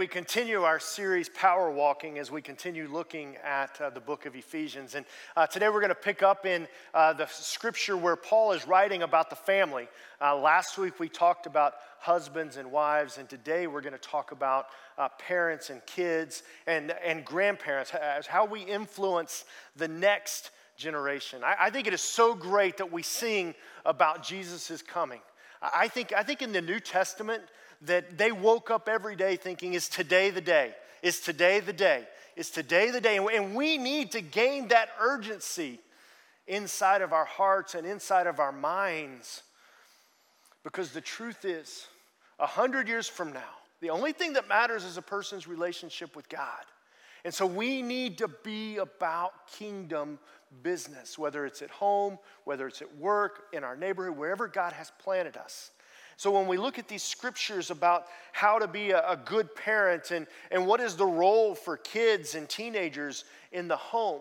We continue our series, Power Walking, as we continue looking at uh, the book of Ephesians. And uh, today, we're going to pick up in uh, the scripture where Paul is writing about the family. Uh, last week, we talked about husbands and wives, and today, we're going to talk about uh, parents and kids and, and grandparents, how we influence the next generation. I, I think it is so great that we sing about Jesus' coming. I think, I think in the New Testament, that they woke up every day thinking, is today the day? Is today the day? Is today the day? And we need to gain that urgency inside of our hearts and inside of our minds. Because the truth is, a hundred years from now, the only thing that matters is a person's relationship with God. And so we need to be about kingdom business, whether it's at home, whether it's at work, in our neighborhood, wherever God has planted us. So when we look at these scriptures about how to be a, a good parent and, and what is the role for kids and teenagers in the home,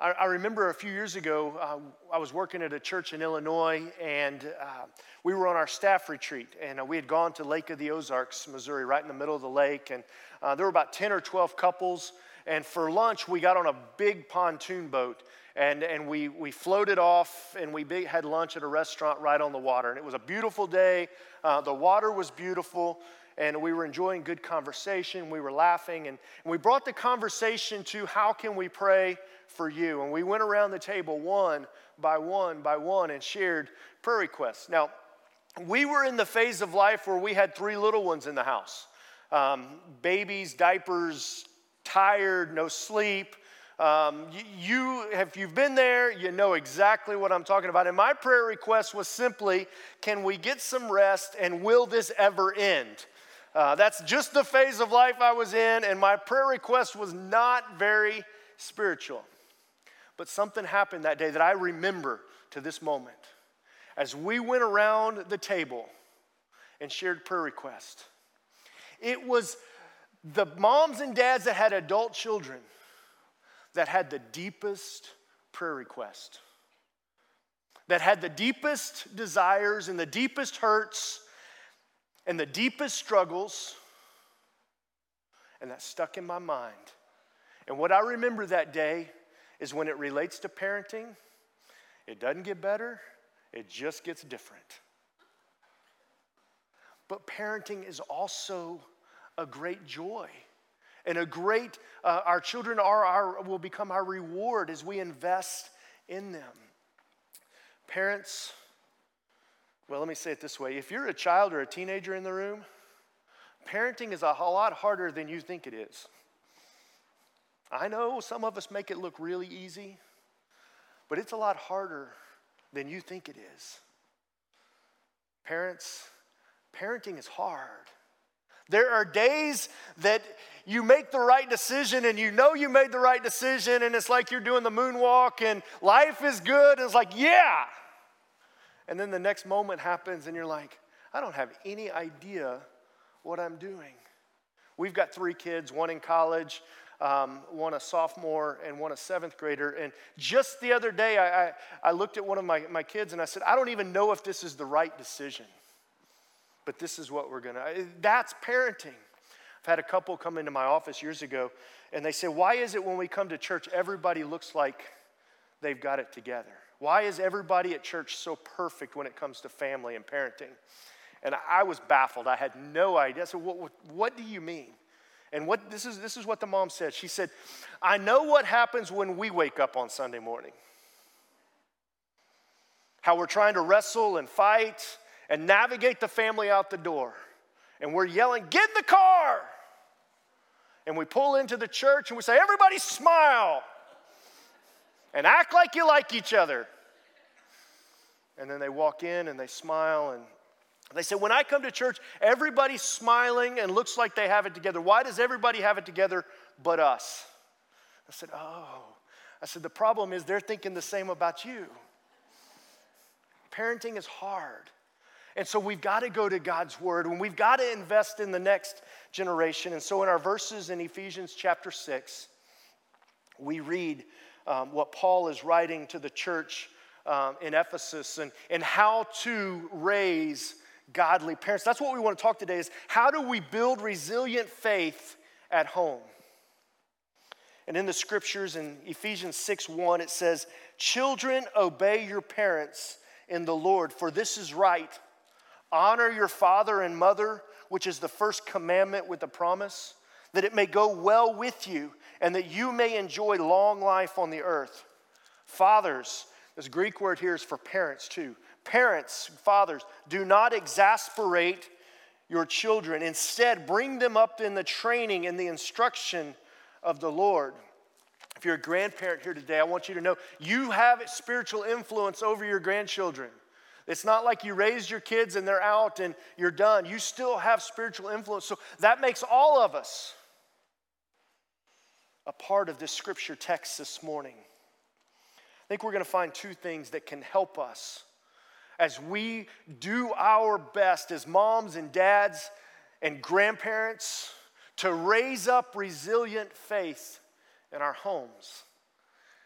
I, I remember a few years ago, uh, I was working at a church in Illinois, and uh, we were on our staff retreat, and uh, we had gone to Lake of the Ozarks, Missouri, right in the middle of the lake, and uh, there were about 10 or 12 couples, and for lunch, we got on a big pontoon boat, and, and we, we floated off and we had lunch at a restaurant right on the water. And it was a beautiful day. Uh, the water was beautiful, and we were enjoying good conversation. We were laughing, and, and we brought the conversation to how can we pray for you? And we went around the table one by one by one and shared prayer requests. Now, we were in the phase of life where we had three little ones in the house um, babies, diapers, tired, no sleep. Um, you, if you've been there, you know exactly what I'm talking about. And my prayer request was simply, can we get some rest and will this ever end? Uh, that's just the phase of life I was in, and my prayer request was not very spiritual. But something happened that day that I remember to this moment. As we went around the table and shared prayer requests, it was the moms and dads that had adult children that had the deepest prayer request, that had the deepest desires and the deepest hurts and the deepest struggles, and that stuck in my mind. And what I remember that day is when it relates to parenting, it doesn't get better, it just gets different. But parenting is also a great joy and a great, uh, our children are our, will become our reward as we invest in them. Parents, well, let me say it this way if you're a child or a teenager in the room, parenting is a lot harder than you think it is. I know some of us make it look really easy, but it's a lot harder than you think it is. Parents, parenting is hard. There are days that you make the right decision and you know you made the right decision, and it's like you're doing the moonwalk and life is good. And it's like, yeah. And then the next moment happens and you're like, I don't have any idea what I'm doing. We've got three kids, one in college, um, one a sophomore, and one a seventh grader. And just the other day, I, I, I looked at one of my, my kids and I said, I don't even know if this is the right decision but this is what we're going to. That's parenting. I've had a couple come into my office years ago and they say, Why is it when we come to church, everybody looks like they've got it together? Why is everybody at church so perfect when it comes to family and parenting? And I was baffled. I had no idea. Said, What, what, what do you mean? And what, this, is, this is what the mom said. She said, I know what happens when we wake up on Sunday morning. How we're trying to wrestle and fight and navigate the family out the door. And we're yelling, Get in the car! And we pull into the church and we say, Everybody smile and act like you like each other. And then they walk in and they smile and they say, When I come to church, everybody's smiling and looks like they have it together. Why does everybody have it together but us? I said, Oh. I said, The problem is they're thinking the same about you. Parenting is hard. And so we've got to go to God's word and we've got to invest in the next generation. And so in our verses in Ephesians chapter 6, we read um, what Paul is writing to the church um, in Ephesus and, and how to raise godly parents. That's what we want to talk today is how do we build resilient faith at home? And in the scriptures in Ephesians 6 1, it says, Children, obey your parents in the Lord, for this is right. Honor your father and mother, which is the first commandment with a promise, that it may go well with you and that you may enjoy long life on the earth. Fathers, this Greek word here is for parents too. Parents, fathers, do not exasperate your children. Instead, bring them up in the training and the instruction of the Lord. If you're a grandparent here today, I want you to know you have spiritual influence over your grandchildren. It's not like you raised your kids and they're out and you're done. You still have spiritual influence. So that makes all of us a part of this scripture text this morning. I think we're going to find two things that can help us as we do our best as moms and dads and grandparents to raise up resilient faith in our homes.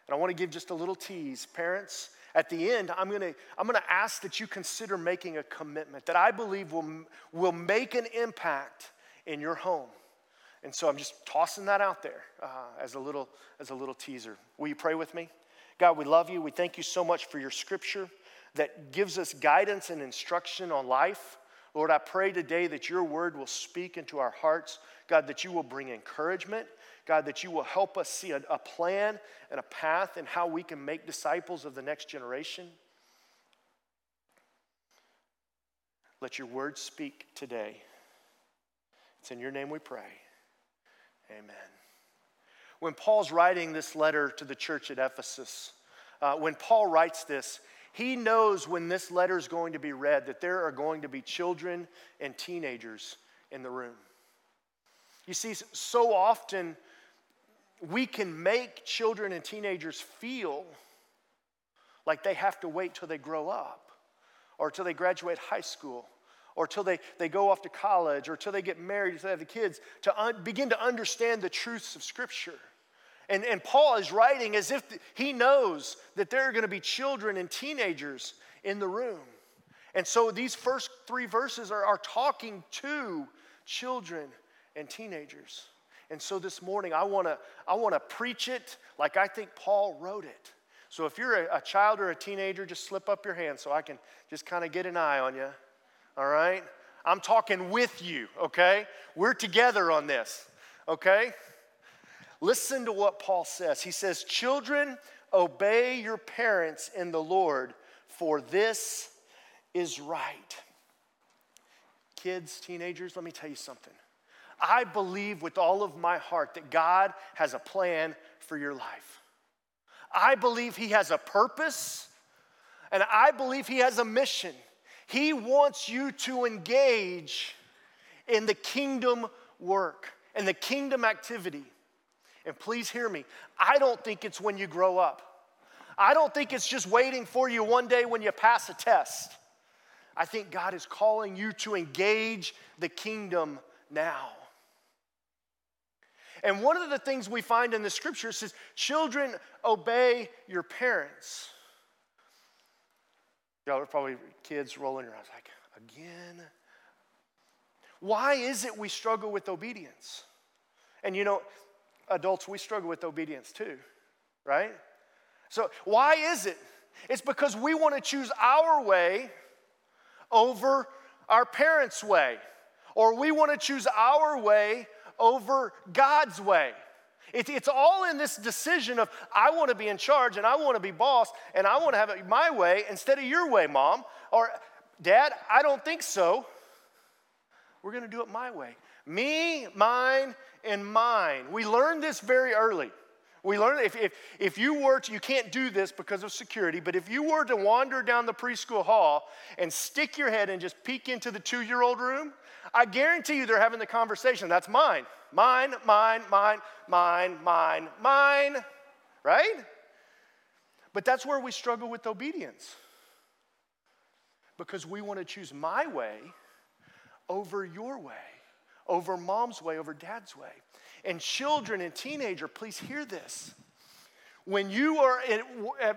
And I want to give just a little tease. Parents, at the end, I'm to, I'm to ask that you consider making a commitment that I believe will, will make an impact in your home. And so I'm just tossing that out there uh, as, a little, as a little teaser. Will you pray with me? God, we love you. We thank you so much for your scripture that gives us guidance and instruction on life. Lord, I pray today that your word will speak into our hearts. God, that you will bring encouragement. God, that you will help us see a, a plan and a path and how we can make disciples of the next generation. Let your word speak today. It's in your name we pray. Amen. When Paul's writing this letter to the church at Ephesus, uh, when Paul writes this, he knows when this letter is going to be read that there are going to be children and teenagers in the room. You see, so often we can make children and teenagers feel like they have to wait till they grow up or till they graduate high school or till they, they go off to college or till they get married, till they have the kids, to un- begin to understand the truths of Scripture. And, and Paul is writing as if he knows that there are going to be children and teenagers in the room. And so these first three verses are, are talking to children and teenagers. And so this morning, I want to I wanna preach it like I think Paul wrote it. So if you're a, a child or a teenager, just slip up your hand so I can just kind of get an eye on you. All right? I'm talking with you, okay? We're together on this, okay? Listen to what Paul says. He says, Children, obey your parents in the Lord, for this is right. Kids, teenagers, let me tell you something. I believe with all of my heart that God has a plan for your life. I believe He has a purpose, and I believe He has a mission. He wants you to engage in the kingdom work and the kingdom activity. And please hear me, I don't think it's when you grow up. I don't think it's just waiting for you one day when you pass a test. I think God is calling you to engage the kingdom now. And one of the things we find in the scripture says, children, obey your parents. Y'all are probably kids rolling your eyes like, again? Why is it we struggle with obedience? And you know, adults, we struggle with obedience too, right? So, why is it? It's because we want to choose our way over our parents' way, or we want to choose our way over God's way. It, it's all in this decision of I want to be in charge and I want to be boss and I want to have it my way instead of your way, mom. Or, dad, I don't think so. We're going to do it my way. Me, mine, and mine. We learned this very early. We learned if, if, if you were to, you can't do this because of security, but if you were to wander down the preschool hall and stick your head and just peek into the two year old room, I guarantee you they're having the conversation. That's mine. Mine, mine, mine, mine, mine, mine. Right? But that's where we struggle with obedience. Because we want to choose my way over your way over mom's way, over dad's way. And children and teenager, please hear this. When you are in,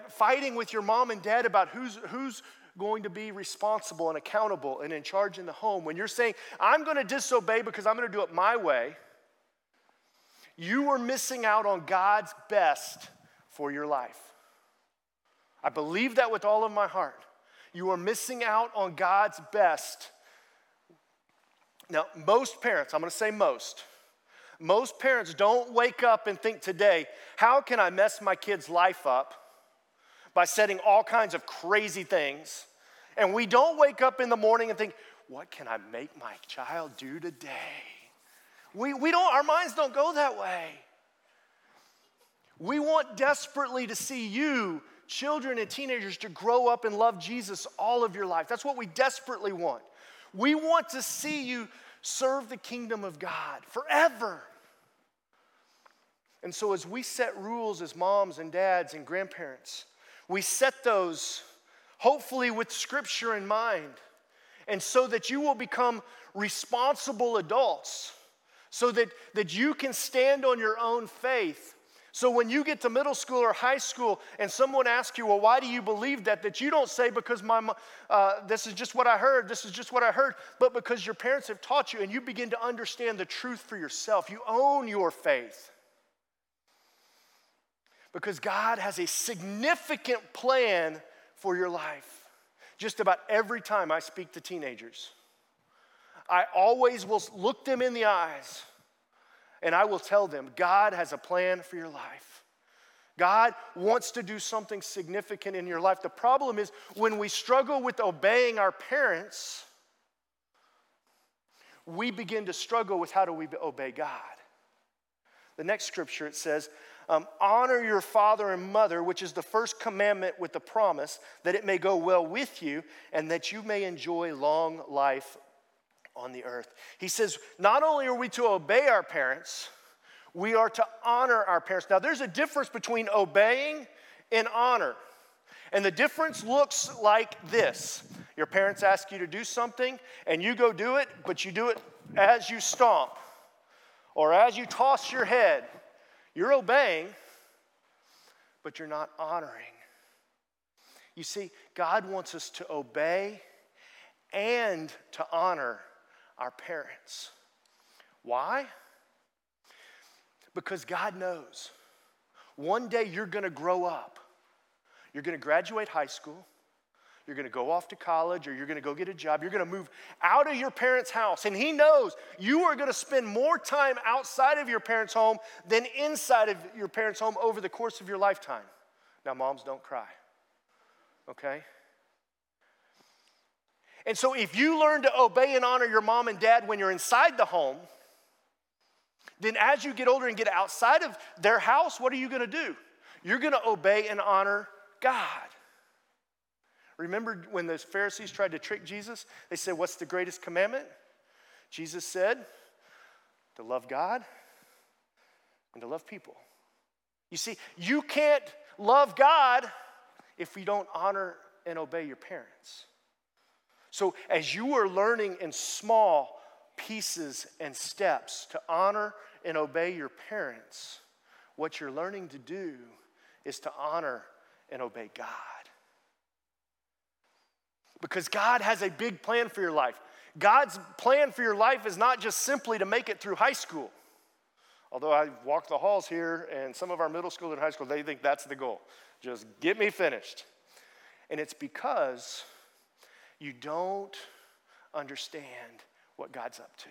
fighting with your mom and dad about who's, who's going to be responsible and accountable and in charge in the home, when you're saying, I'm going to disobey because I'm going to do it my way, you are missing out on God's best for your life. I believe that with all of my heart. You are missing out on God's best. Now, most parents, I'm going to say most, most parents don't wake up and think today, how can I mess my kid's life up by setting all kinds of crazy things? And we don't wake up in the morning and think, what can I make my child do today? We, we don't, our minds don't go that way. We want desperately to see you, children and teenagers, to grow up and love Jesus all of your life. That's what we desperately want. We want to see you serve the kingdom of God forever. And so, as we set rules as moms and dads and grandparents, we set those hopefully with scripture in mind, and so that you will become responsible adults, so that, that you can stand on your own faith. So when you get to middle school or high school and someone asks you, well, why do you believe that? That you don't say because my, uh, this is just what I heard, this is just what I heard, but because your parents have taught you and you begin to understand the truth for yourself. You own your faith. Because God has a significant plan for your life. Just about every time I speak to teenagers, I always will look them in the eyes and I will tell them God has a plan for your life. God wants to do something significant in your life. The problem is when we struggle with obeying our parents, we begin to struggle with how do we obey God. The next scripture it says, um, honor your father and mother, which is the first commandment with the promise that it may go well with you and that you may enjoy long life on the earth. He says, not only are we to obey our parents, we are to honor our parents. Now, there's a difference between obeying and honor. And the difference looks like this your parents ask you to do something, and you go do it, but you do it as you stomp or as you toss your head you're obeying, but you're not honoring. You see, God wants us to obey and to honor our parents. Why? Because God knows one day you're going to grow up. You're going to graduate high school you're going to go off to college or you're going to go get a job. You're going to move out of your parents' house. And he knows you are going to spend more time outside of your parents' home than inside of your parents' home over the course of your lifetime. Now, moms, don't cry, okay? And so, if you learn to obey and honor your mom and dad when you're inside the home, then as you get older and get outside of their house, what are you going to do? You're going to obey and honor God. Remember when the Pharisees tried to trick Jesus? They said, What's the greatest commandment? Jesus said, To love God and to love people. You see, you can't love God if you don't honor and obey your parents. So, as you are learning in small pieces and steps to honor and obey your parents, what you're learning to do is to honor and obey God because God has a big plan for your life. God's plan for your life is not just simply to make it through high school. Although I walk the halls here, and some of our middle school and high school, they think that's the goal. Just get me finished. And it's because you don't understand what God's up to.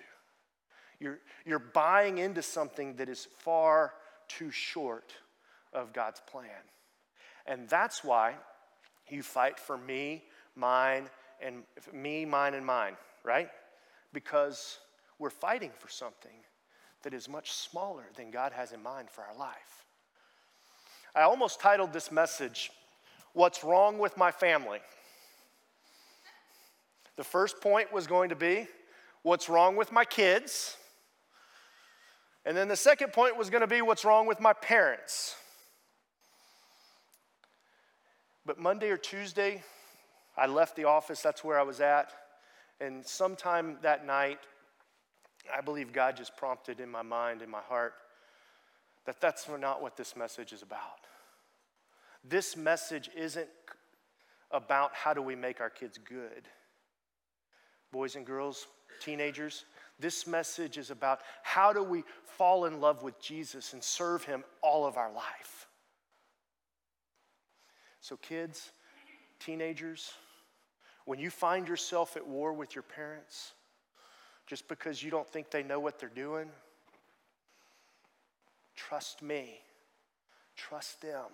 You're, you're buying into something that is far too short of God's plan. And that's why you fight for me mine, and me, mine, and mine, right? Because we're fighting for something that is much smaller than God has in mind for our life. I almost titled this message, What's Wrong with My Family? The first point was going to be, What's wrong with my kids? And then the second point was going to be, What's wrong with my parents? But Monday or Tuesday, I left the office, that's where I was at. And sometime that night, I believe God just prompted in my mind, in my heart, that that's not what this message is about. This message isn't about how do we make our kids good. Boys and girls, teenagers, this message is about how do we fall in love with Jesus and serve him all of our life. So, kids, teenagers, when you find yourself at war with your parents just because you don't think they know what they're doing, trust me, trust them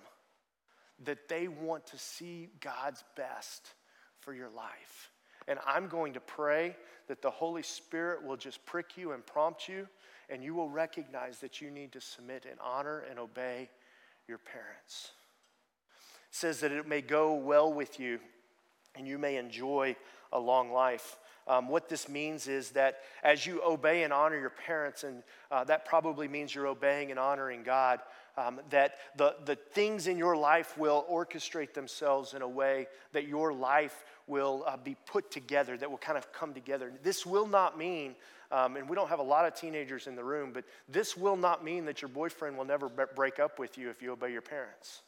that they want to see God's best for your life. And I'm going to pray that the Holy Spirit will just prick you and prompt you, and you will recognize that you need to submit and honor and obey your parents. It says that it may go well with you and you may enjoy a long life. Um, what this means is that as you obey and honor your parents, and uh, that probably means you're obeying and honoring God, um, that the, the things in your life will orchestrate themselves in a way that your life will uh, be put together, that will kind of come together. This will not mean, um, and we don't have a lot of teenagers in the room, but this will not mean that your boyfriend will never break up with you if you obey your parents.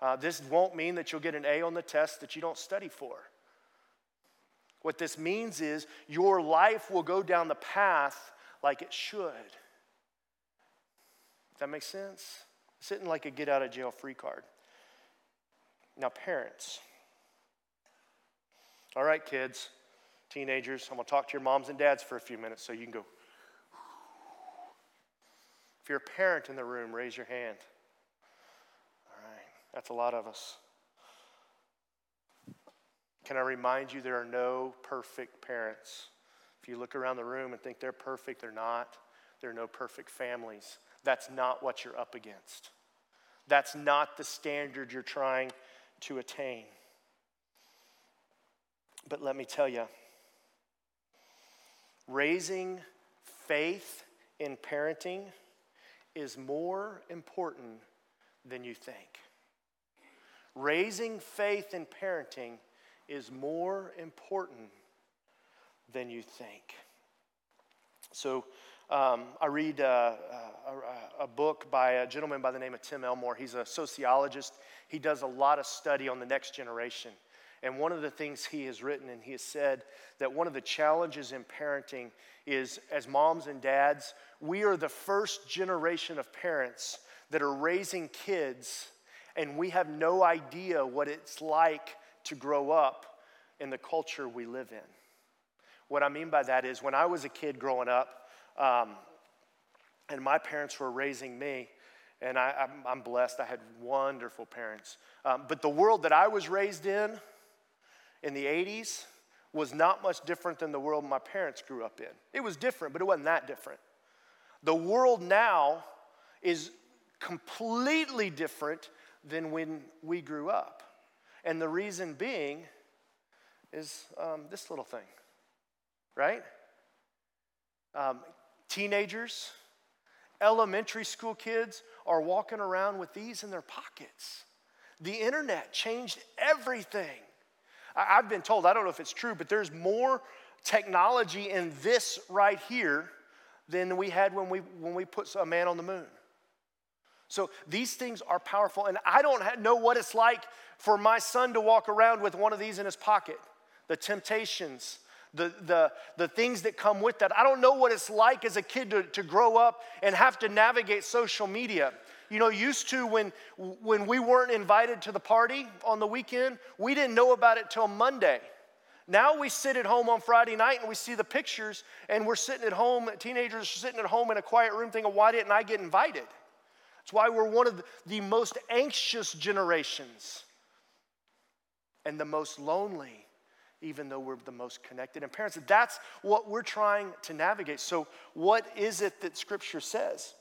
Uh, this won't mean that you'll get an A on the test that you don't study for. What this means is your life will go down the path like it should. That makes sense? It's sitting like a get out of jail free card. Now, parents. All right, kids, teenagers, I'm going to talk to your moms and dads for a few minutes so you can go. If you're a parent in the room, raise your hand. All right, that's a lot of us. Can I remind you there are no perfect parents? If you look around the room and think they're perfect, they're not. There are no perfect families. That's not what you're up against. That's not the standard you're trying to attain. But let me tell you, raising faith in parenting is more important than you think. Raising faith in parenting is more important than you think. So, um, I read uh, a, a, book by a gentleman by the name of Tim Elmore. He's a sociologist. He does a lot of study on the next generation. And one of the things he has written, and he has said that one of the challenges in parenting is as moms and dads, we are the first generation of parents that are raising kids and we have no idea what it's like to grow up in the culture we live in. What I mean by that is when I was a kid growing up, um, and my parents were raising me, and I, am blessed. I had wonderful parents. Um, but the world that I was raised in, in the 80s, was not much different than the world my parents grew up in. It was different, but it wasn't that different. The world now is completely different than when we grew up. And the reason being is um, this little thing, right? Um, teenagers, elementary school kids are walking around with these in their pockets. The internet changed everything. I've been told, I don't know if it's true, but there's more technology in this right here than we had when we, when we put a man on the moon. So these things are powerful. And I don't know what it's like for my son to walk around with one of these in his pocket the temptations, the, the, the things that come with that. I don't know what it's like as a kid to, to grow up and have to navigate social media. You know, used to when, when we weren't invited to the party on the weekend, we didn't know about it till Monday. Now we sit at home on Friday night and we see the pictures, and we're sitting at home, teenagers are sitting at home in a quiet room thinking, why didn't I get invited? That's why we're one of the most anxious generations and the most lonely, even though we're the most connected. And parents, that's what we're trying to navigate. So, what is it that Scripture says?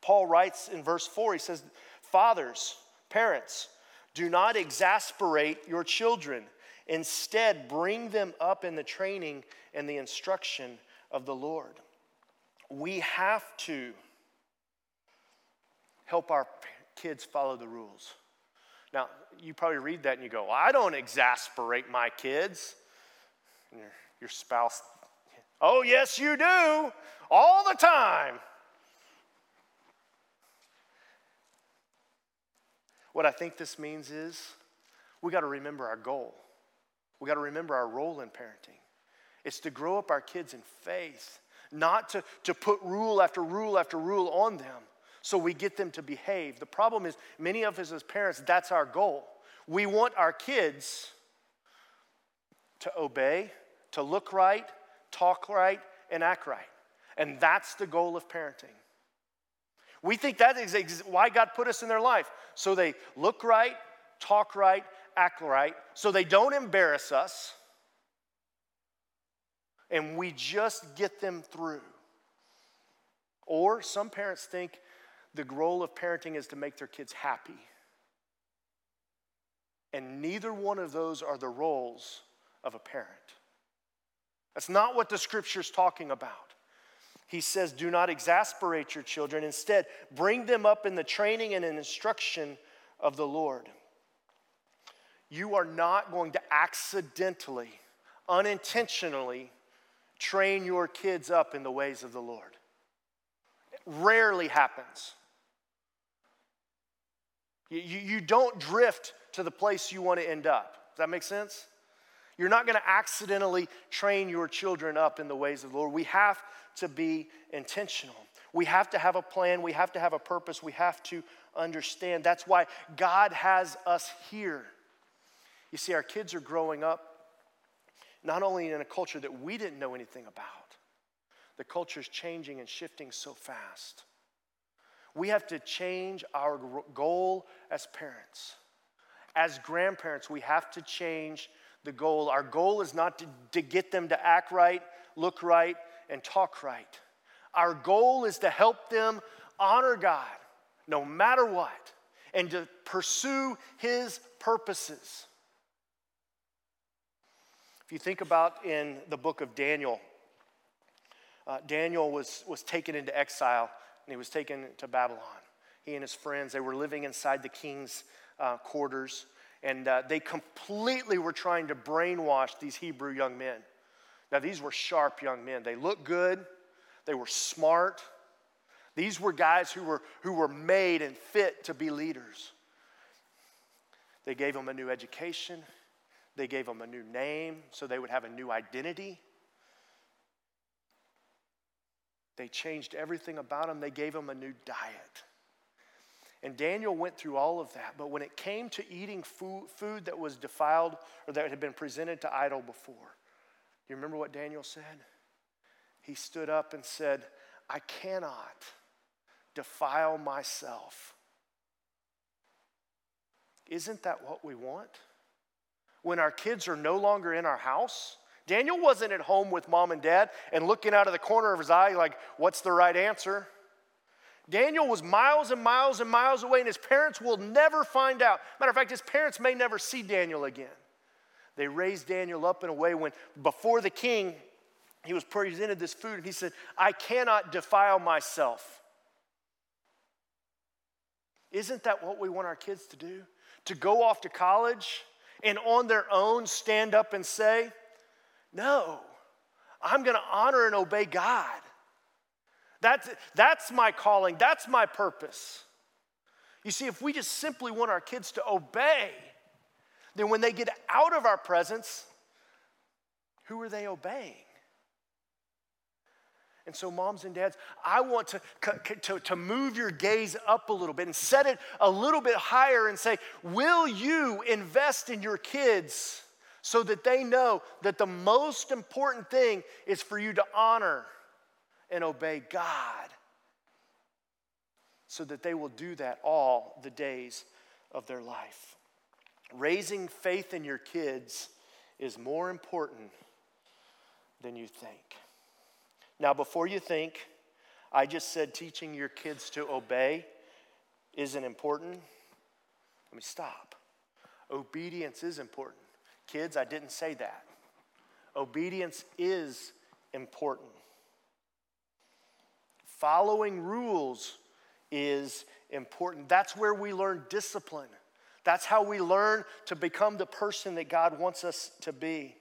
Paul writes in verse 4, he says, Fathers, parents, do not exasperate your children. Instead, bring them up in the training and the instruction of the Lord. We have to help our kids follow the rules. Now, you probably read that and you go, well, I don't exasperate my kids. And your, your spouse, oh, yes, you do, all the time. What I think this means is we got to remember our goal. We got to remember our role in parenting. It's to grow up our kids in faith, not to, to put rule after rule after rule on them so we get them to behave. The problem is, many of us as parents, that's our goal. We want our kids to obey, to look right, talk right, and act right. And that's the goal of parenting. We think that is why God put us in their life. So they look right, talk right, act right, so they don't embarrass us, and we just get them through. Or some parents think the role of parenting is to make their kids happy. And neither one of those are the roles of a parent. That's not what the scripture's talking about. He says, Do not exasperate your children. Instead, bring them up in the training and instruction of the Lord. You are not going to accidentally, unintentionally train your kids up in the ways of the Lord. It rarely happens. You, you don't drift to the place you want to end up. Does that make sense? You're not going to accidentally train your children up in the ways of the Lord. We have to be intentional. We have to have a plan. We have to have a purpose. We have to understand. That's why God has us here. You see, our kids are growing up not only in a culture that we didn't know anything about, the culture is changing and shifting so fast. We have to change our goal as parents. As grandparents, we have to change the goal. Our goal is not to, to get them to act right, look right, and talk right. Our goal is to help them honor God no matter what and to pursue His purposes. If you think about in the book of Daniel, uh, Daniel was, was taken into exile and he was taken to Babylon. He and his friends, they were living inside the king's uh, quarters, and uh, they completely were trying to brainwash these Hebrew young men. Now, these were sharp young men. They looked good, they were smart. These were guys who were, who were made and fit to be leaders. They gave them a new education, they gave them a new name so they would have a new identity. They changed everything about him, they gave him a new diet. And Daniel went through all of that. But when it came to eating food, food that was defiled or that had been presented to idol before, do you remember what Daniel said? He stood up and said, I cannot defile myself. Isn't that what we want? When our kids are no longer in our house, Daniel wasn't at home with mom and dad and looking out of the corner of his eye, like, what's the right answer? Daniel was miles and miles and miles away, and his parents will never find out. Matter of fact, his parents may never see Daniel again. They raised Daniel up in a way when, before the king, he was presented this food, and he said, I cannot defile myself. Isn't that what we want our kids to do? To go off to college and on their own stand up and say, no, I'm going to honor and obey God. That's, that's my calling, that's my purpose. You see, if we just simply want our kids to obey, then when they get out of our presence, who are they obeying? And so, moms and dads, I want to, to, to move your gaze up a little bit and set it a little bit higher and say, Will you invest in your kids so that they know that the most important thing is for you to honor and obey God, so that they will do that all the days of their life. Raising faith in your kids is more important than you think. Now, before you think, I just said teaching your kids to obey isn't important. Let me stop. Obedience is important. Kids, I didn't say that. Obedience is important. Following rules is important. That's where we learn discipline. That's how we learn to become the person that God wants us to be.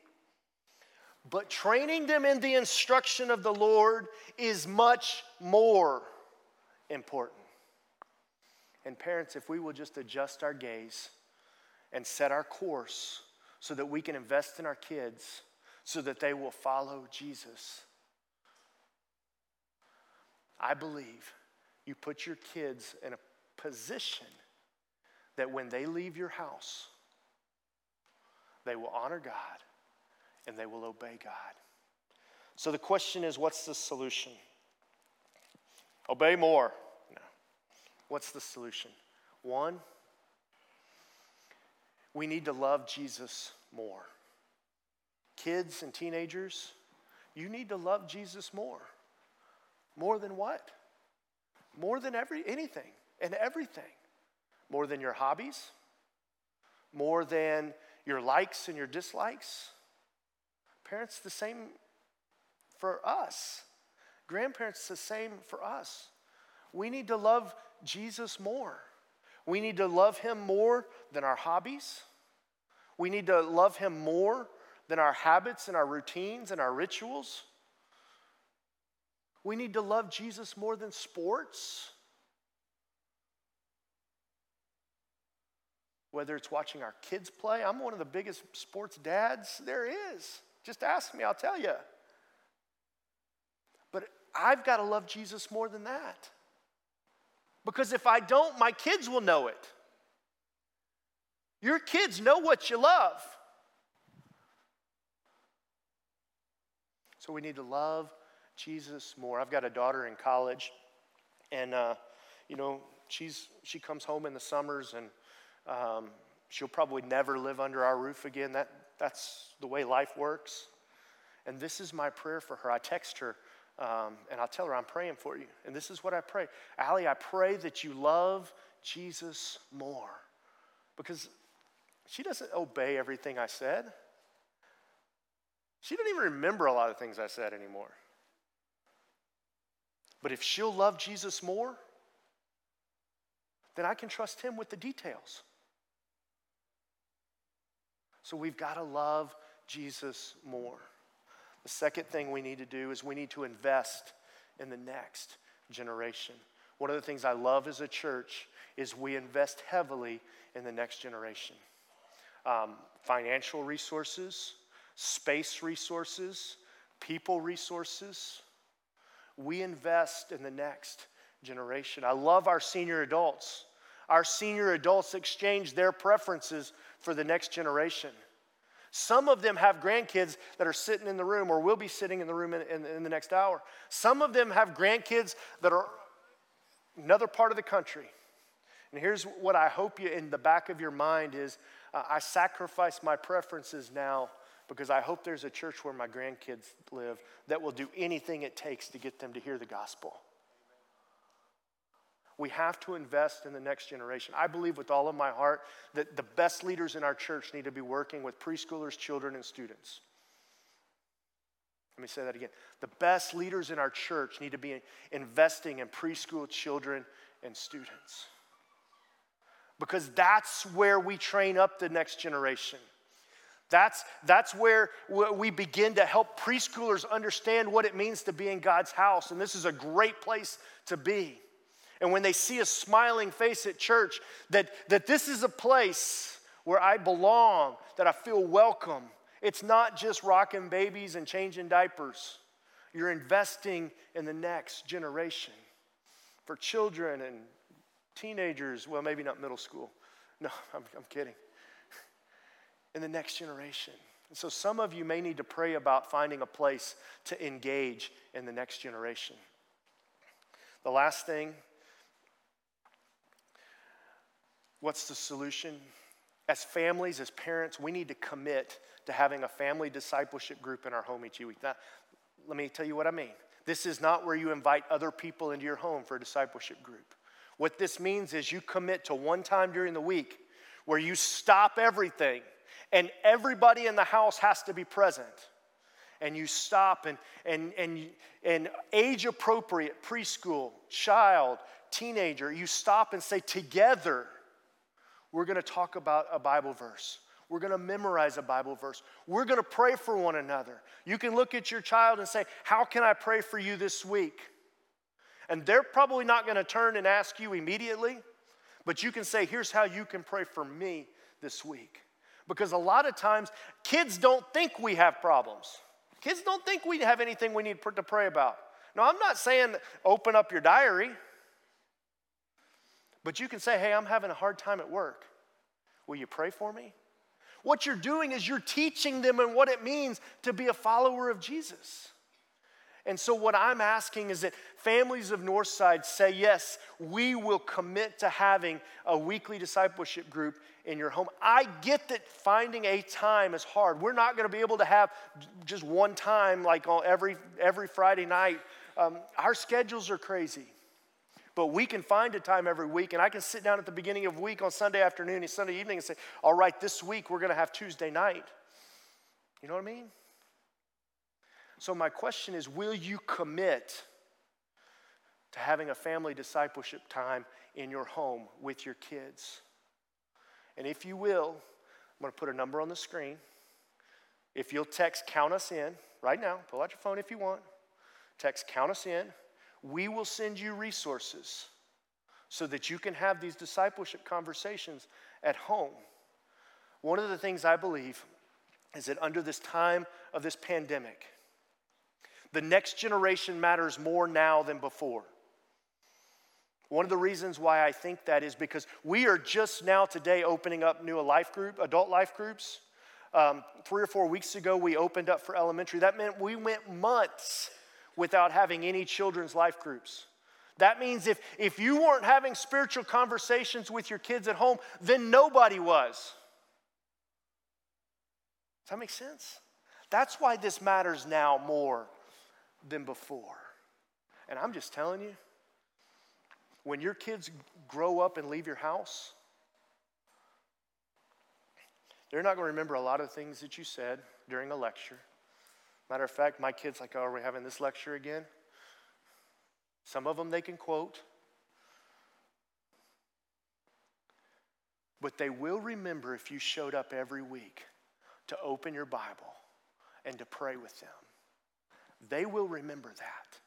But training them in the instruction of the Lord is much more important. And parents, if we will just adjust our gaze and set our course so that we can invest in our kids so that they will follow Jesus. I believe you put your kids in a position that when they leave your house, they will honor God and they will obey God. So the question is what's the solution? Obey more. No. What's the solution? One, we need to love Jesus more. Kids and teenagers, you need to love Jesus more. More than what? More than every anything and everything. More than your hobbies, more than your likes and your dislikes. Parents, the same for us. Grandparents, the same for us. We need to love Jesus more. We need to love him more than our hobbies. We need to love him more than our habits and our routines and our rituals. We need to love Jesus more than sports. Whether it's watching our kids play, I'm one of the biggest sports dads there is. Just ask me, I'll tell you. But I've got to love Jesus more than that. Because if I don't, my kids will know it. Your kids know what you love. So we need to love Jesus more. I've got a daughter in college, and uh, you know she's she comes home in the summers, and um, she'll probably never live under our roof again. That that's the way life works. And this is my prayer for her. I text her um, and I'll tell her, I'm praying for you. And this is what I pray Allie, I pray that you love Jesus more. Because she doesn't obey everything I said. She doesn't even remember a lot of things I said anymore. But if she'll love Jesus more, then I can trust him with the details. So we've got to love Jesus more. The second thing we need to do is we need to invest in the next generation. One of the things I love as a church is we invest heavily in the next generation. Um, financial resources, space resources, people resources. We invest in the next generation. I love our senior adults. Our senior adults exchange their preferences for the next generation. Some of them have grandkids that are sitting in the room or will be sitting in the room in, in, in the next hour. Some of them have grandkids that are another part of the country. And here's what I hope you in the back of your mind is uh, I sacrifice my preferences now because I hope there's a church where my grandkids live that will do anything it takes to get them to hear the gospel. We have to invest in the next generation. I believe with all of my heart that the best leaders in our church need to be working with preschoolers, children, and students. Let me say that again. The best leaders in our church need to be investing in preschool children and students. Because that's where we train up the next generation. That's, that's where we begin to help preschoolers understand what it means to be in God's house. And this is a great place to be and when they see a smiling face at church, that, that this is a place where I belong, that I feel welcome. It's not just rocking babies and changing diapers. You're investing in the next generation for children and teenagers. Well, maybe not middle school. No, I'm, I'm kidding. In the next generation. And so some of you may need to pray about finding a place to engage in the next generation. The last thing What's the solution? As families, as parents, we need to commit to having a family discipleship group in our home each week. Now, let me tell you what I mean. This is not where you invite other people into your home for a discipleship group. What this means is you commit to one time during the week where you stop everything and everybody in the house has to be present. And you stop and, and, and, and age appropriate, preschool, child, teenager, you stop and say, together, we're going to talk about a Bible verse. We're going to memorize a Bible verse. We're going to pray for one another. You can look at your child and say, How can I pray for you this week? And they're probably not going to turn and ask you immediately, but you can say, Here's how you can pray for me this week. Because a lot of times, kids don't think we have problems. Kids don't think we have anything we need to pray about. Now, I'm not saying open up your diary, but you can say, hey, I'm having a hard time at work. Will you pray for me? What you're doing is you're teaching them and what it means to be a follower of Jesus. And so, what I'm asking is that families of Northside say, yes, we will commit to having a weekly discipleship group in your home. I get that finding a time is hard. We're not going to be able to have just one time like every, every Friday night. Um, our schedules are crazy. But we can find a time every week, and I can sit down at the beginning of week on Sunday afternoon and Sunday evening and say, All right, this week we're going to have Tuesday night. You know what I mean? So, my question is Will you commit to having a family discipleship time in your home with your kids? And if you will, I'm going to put a number on the screen. If you'll text count us in right now, pull out your phone if you want. Text count us in. We will send you resources so that you can have these discipleship conversations at home. One of the things I believe is that under this time of this pandemic, the next generation matters more now than before. One of the reasons why I think that is because we are just now today opening up new life group, adult life groups. Um, three or four weeks ago, we opened up for elementary. That meant we went months without having any children's life groups. That means if, if you weren't having spiritual conversations with your kids at home, then nobody was. Does that make sense? That's why this matters now more than before. And I'm just telling you, when your kids grow up and leave your house, they're not going to remember a lot of things that you said during a lecture. Matter of fact, my kids like, oh, are we having this lecture again? Some of them they can quote. But they will remember if you showed up every week to open your Bible and to pray with them. They will remember that.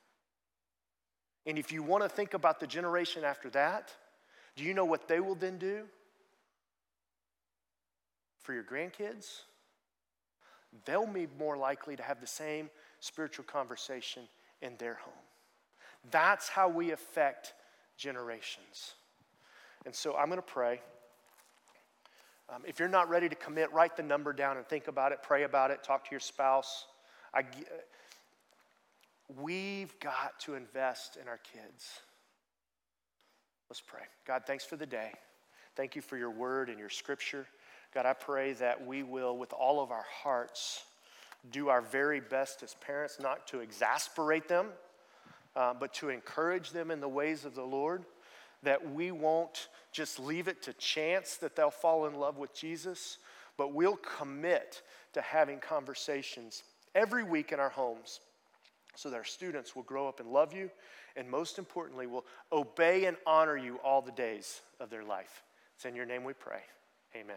And if you want to think about the generation after that, do you know what they will then do? For your grandkids, they'll be more likely to have the same spiritual conversation in their home. That's how we affect generations. And so I'm going to pray. Um, if you're not ready to commit, write the number down and think about it, pray about it, talk to your spouse. I, We've got to invest in our kids. Let's pray. God, thanks for the day. Thank you for your word and your scripture. God, I pray that we will, with all of our hearts, do our very best as parents, not to exasperate them, uh, but to encourage them in the ways of the Lord. That we won't just leave it to chance that they'll fall in love with Jesus, but we'll commit to having conversations every week in our homes so that our students will grow up and love you, and most importantly, will obey and honor you all the days of their life. It's in your name we pray. Amen.